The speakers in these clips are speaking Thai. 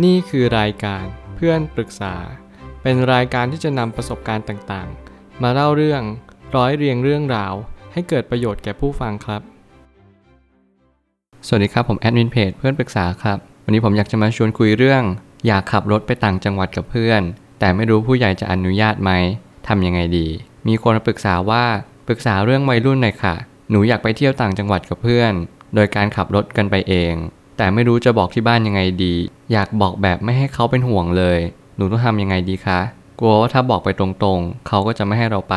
นี่คือรายการเพื่อนปรึกษา เป็นรายการที่จะนำประสบการณ์ต่างๆ มาเล่าเรื่องร้อยเรียงเรื่องราว ให้เกิดประโยชน์แก่ผู้ฟังครับ สวัสดีครับผมแอดมินเพจเพื่อนปรึกษาครับ วันนี้ผมอยากจะมาชวนคุยเรื่อง อยากขับรถไปต่างจังหวัดกับเพื่อน แต่ไม่รู้ผู้ใหญ่จะอนุญาตไหมทำยังไงดี มีคนมาปรึกษาว่าปรึกษาเรื่องวัยรุ่นหน่อยค่ะ หนูอยากไปเที่ยวต่างจังหวัดกับเพื่อน โดยการขับรถกันไปเอง แต่ไม่รู้จะบอกที่บ้านยังไงดี อยากบอกแบบไม่ให้เขาเป็นห่วงเลย หนูต้องทำยังไงดีคะ กลัวว่าถ้าบอกไปตรงๆ เขาก็จะไม่ให้เราไป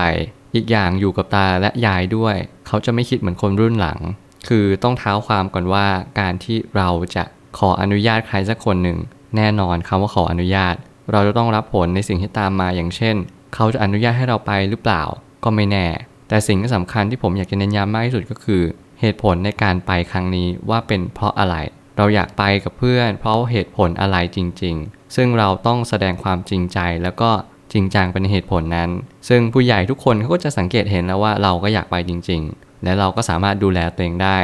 อีกอย่างอยู่กับตาและยายด้วย เขาจะไม่คิดเหมือนคนรุ่นหลัง คือต้องเท้าความก่อนว่าการที่เราจะขออนุญาตใครสักคนหนึ่ง แน่นอนคำว่าขออนุญาต เราจะต้องรับผลในสิ่งที่ตามมาอย่างเช่น เขาจะอนุญาตให้เราไปหรือเปล่า ก็ไม่แน่ แต่สิ่งที่สำคัญที่ผมอยากจะเน้นย้ำมากที่สุดก็คือ เหตุผลในการไปครั้งนี้ว่าเป็นเพราะอะไร เราอยากไปกับเพื่อน เพราะเหตุผลอะไรจริง ๆ ซึ่งเราต้องแสดงความจริงใจแล้วก็จริงจังเป็นเหตุผลนั้น ซึ่งผู้ใหญ่ทุกคนเขาก็จะสังเกตเห็นแล้วว่าเราก็อยากไปจริง ๆ และเราก็สามารถดูแลตัวเองได้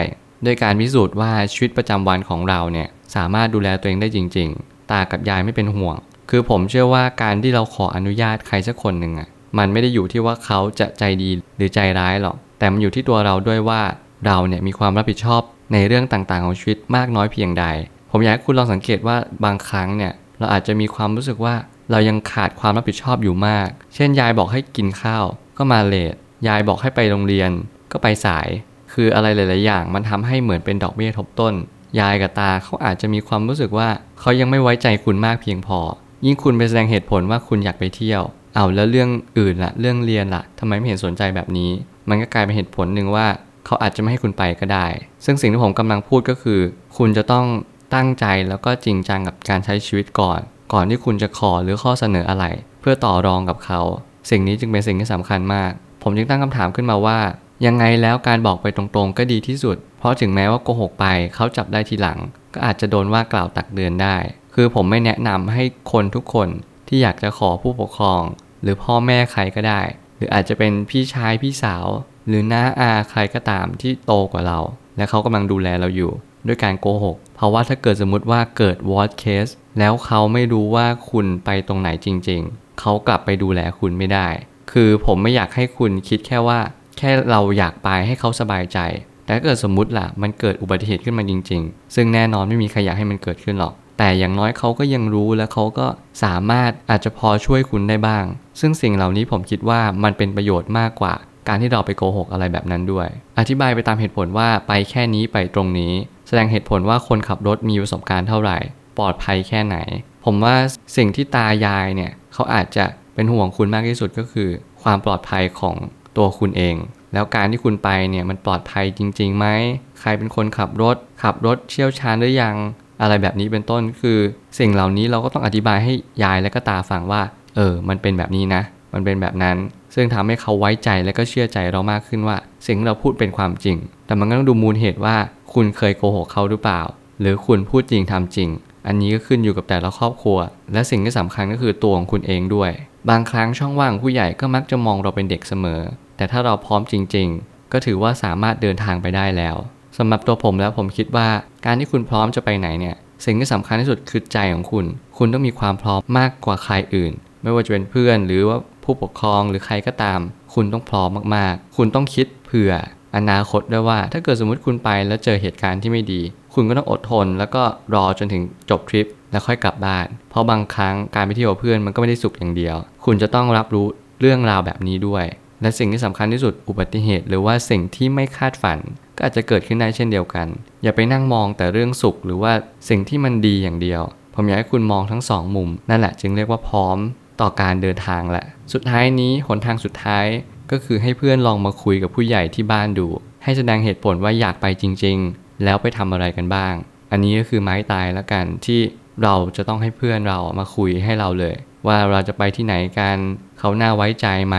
ด้วยการพิสูจน์ว่าชีวิตประจำวันของเราเนี่ยสามารถดูแลตัวเองได้จริง ๆ ตากับยายไม่เป็นห่วง คือผมเชื่อว่าการที่เราขออนุญาตใครสักคนหนึ่งอะ มันไม่ได้อยู่ที่ว่าเขาจะใจดีหรือใจร้ายหรอก แต่มันอยู่ที่ตัวเราด้วยว่าเราเนี่ยมีความรับผิดชอบ ในเรื่องต่างๆของชีวิตมากน้อยเพียงใด ผมอยากให้คุณลองสังเกตว่าบางครั้งเนี่ยเราอาจจะมีความรู้สึกว่าเรายังขาดความรับผิดชอบอยู่มาก เช่น ยายบอกให้กินข้าว ก็มาเลทยายบอกให้ไปโรงเรียน ก็ไปสาย คืออะไรหลาย ๆ อย่างมันทำให้เหมือนเป็นดอกเบี้ยทบต้น ยายกับตาเขาอาจจะมีความรู้สึกว่าเขายังไม่ไว้ใจคุณมากเพียงพอ ยิ่งคุณไปแสดงเหตุผลว่าคุณอยากไปเที่ยว เอาแล้วเรื่องอื่นละเรื่องเรียนละทำไมไม่เห็นสนใจแบบนี้ มันก็กลายเป็นเหตุผลหนึ่งว่า เขาอาจจะไม่ให้คุณไปก็ได้ ซึ่งสิ่งที่ผมกำลังพูดก็คือ คุณจะต้องตั้งใจแล้วก็จริงจังกับการใช้ชีวิตก่อน ก่อนที่คุณจะขอหรือข้อเสนออะไร เพื่อต่อรองกับเขา สิ่งนี้จึงเป็นสิ่งที่สำคัญมาก ผมจึงตั้งคำถามขึ้นมาว่า ยังไงแล้วการบอกไปตรงๆก็ดีที่สุด เพราะถึงแม้ว่าโกหกไปเขาจับได้ทีหลัง ก็อาจจะโดนว่ากล่าวตักเตือนได้ คือผมไม่แนะนำให้คนทุกคนที่อยากจะขอผู้ปกครอง หรือพ่อแม่ใครก็ได้ หรืออาจจะเป็นพี่ชายพี่สาว หรือน้าอาใครก็ตามที่โตกว่าเรา และเขากำลังดูแลเราอยู่ ด้วยการโกหก เพราะว่าถ้าเกิดสมมติว่าเกิด worst case แล้วเขาไม่รู้ว่าคุณไปตรงไหนจริง ๆ เขากลับไปดูแลคุณไม่ได้ คือผมไม่อยากให้คุณคิดแค่ว่า แค่เราอยากไปให้เขาสบายใจ แต่เกิดสมมติล่ะ มันเกิดอุบัติเหตุขึ้นมาจริง ๆ ซึ่งแน่นอนไม่มีใครอยากให้มันเกิดขึ้นหรอกแต่อย่างน้อยเขาก็ยังรู้และเขาก็สามารถอาจจะพอช่วยคุณได้บ้าง ซึ่งสิ่งเหล่านี้ผมคิดว่ามันเป็นประโยชน์มากกว่า การที่เราไปโกหกอะไรแบบนั้นด้วย อธิบายไปตามเหตุผลว่าไปแค่นี้ไปตรงนี้ แสดงเหตุผลว่าคนขับรถมีประสบการณ์เท่าไหร่ ปลอดภัยแค่ไหน ผมว่าสิ่งที่ตายายเนี่ยเขาอาจจะเป็นห่วงคุณมากที่สุดก็คือ ความปลอดภัยของตัวคุณเอง แล้วการที่คุณไปเนี่ยมันปลอดภัยจริงๆไหมใครเป็นคนขับรถ ขับรถเชี่ยวชาญหรือยังอะไรแบบนี้เป็นต้นคือ สิ่งเหล่านี้เราก็ต้องอธิบายให้ยายและก็ตาฟังว่า เออ มันเป็นแบบนี้นะ มันเป็นแบบนั้น ซึ่งทำให้เขาไว้ใจและก็เชื่อใจเรามากขึ้นว่า สิ่งที่เราพูดเป็นความจริง แต่มันก็ต้องดูมูลเหตุว่าคุณเคยโกหกเขาหรือเปล่า หรือคุณพูดจริงทำจริง อันนี้ก็ขึ้นอยู่กับแต่ละครอบครัว และสิ่งที่สำคัญก็คือตัวของคุณเองด้วย บางครั้งช่องว่างผู้ใหญ่ก็มักจะมองเราเป็นเด็กเสมอ แต่ถ้าเราพร้อมจริง ๆ ก็ถือว่าสามารถเดินทางไปได้แล้วสำหรับตัวผมแล้วผมคิดว่าการที่คุณพร้อมจะไปไหนเนี่ยสิ่งที่สำคัญที่สุดคือใจของคุณ คุณต้องมีความพร้อมมากกว่าใครอื่น ไม่ว่าจะเป็นเพื่อนหรือว่า ผู้ปกครองหรือใครก็ตาม คุณต้องพร้อมมากๆ คุณต้องคิดเผื่ออนาคตด้วยว่า ถ้าเกิดสมมติคุณไปแล้วเจอเหตุการณ์ที่ไม่ดี คุณก็ต้องอดทน แล้วก็รอจนถึงจบทริป แล้วค่อยกลับบ้าน เพราะบางครั้งการไปเที่ยวเพื่อนมันก็ไม่ได้สุขอย่างเดียว คุณจะต้องรับรู้เรื่องราวแบบนี้ด้วย และสิ่งที่สำคัญที่สุดอุบัติเหตุ หรือว่าสิ่งที่ไม่คาดฝัน ก็อาจจะเกิดขึ้นได้เช่นเดียวกัน อย่าไปนั่งมองแต่เรื่องสุขหรือว่าสิ่งที่มันดีอย่างเดียวผมอยากให้คุณมองทั้งสองมุมนั่นแหละจึงเรียกว่าพร้อม ต่อการเดินทางแหละ สุดท้ายนี้หนทางสุดท้ายก็คือให้เพื่อนลองมาคุยกับผู้ใหญ่ที่บ้านดู ให้แสดงเหตุผลว่าอยากไปจริง ๆ แล้วไปทำอะไรกันบ้าง อันนี้ก็คือไม้ตายแล้วกันที่เราจะต้องให้เพื่อนเรามาคุยให้เราเลย ว่าเราจะไปที่ไหนกันเขาน่าไว้ใจไหม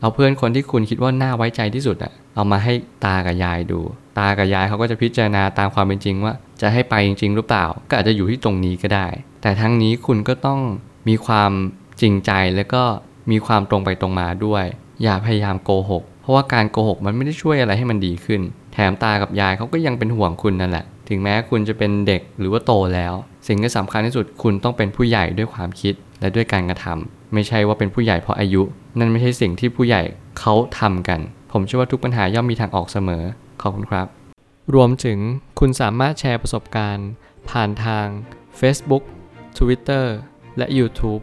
เอาเพื่อนคนที่คุณคิดว่าน่าไว้ใจที่สุดอะเอามาให้ตากับยายดู ตากับยายเขาก็จะพิจารณาตามความเป็นจริงว่า จะให้ไปจริง ๆ หรือเปล่า ก็อาจจะอยู่ที่ตรงนี้ก็ได้ แต่ทั้งนี้คุณก็ต้องมีความ จริงใจแล้วก็มีความตรงไปตรงมาด้วย อย่าพยายามโกหก เพราะว่าการโกหกมันไม่ได้ช่วยอะไรให้มันดีขึ้น แถมตากับยายเขาก็ยังเป็นห่วงคุณนั่นแหละ ถึงแม้คุณจะเป็นเด็กหรือว่าโตแล้ว สิ่งที่สำคัญที่สุดคุณต้องเป็นผู้ใหญ่ด้วยความคิดและด้วยการกระทำไม่ใช่ว่าเป็นผู้ใหญ่เพราะอายุ นั่นไม่ใช่สิ่งที่ผู้ใหญ่เขาทำกัน ผมเชื่อว่าทุกปัญหาย่อมมีทางออกเสมอขอบคุณครับ รวมถึงคุณสามารถแชร์ประสบการณ์ ผ่านทาง Facebook Twitter และ YouTube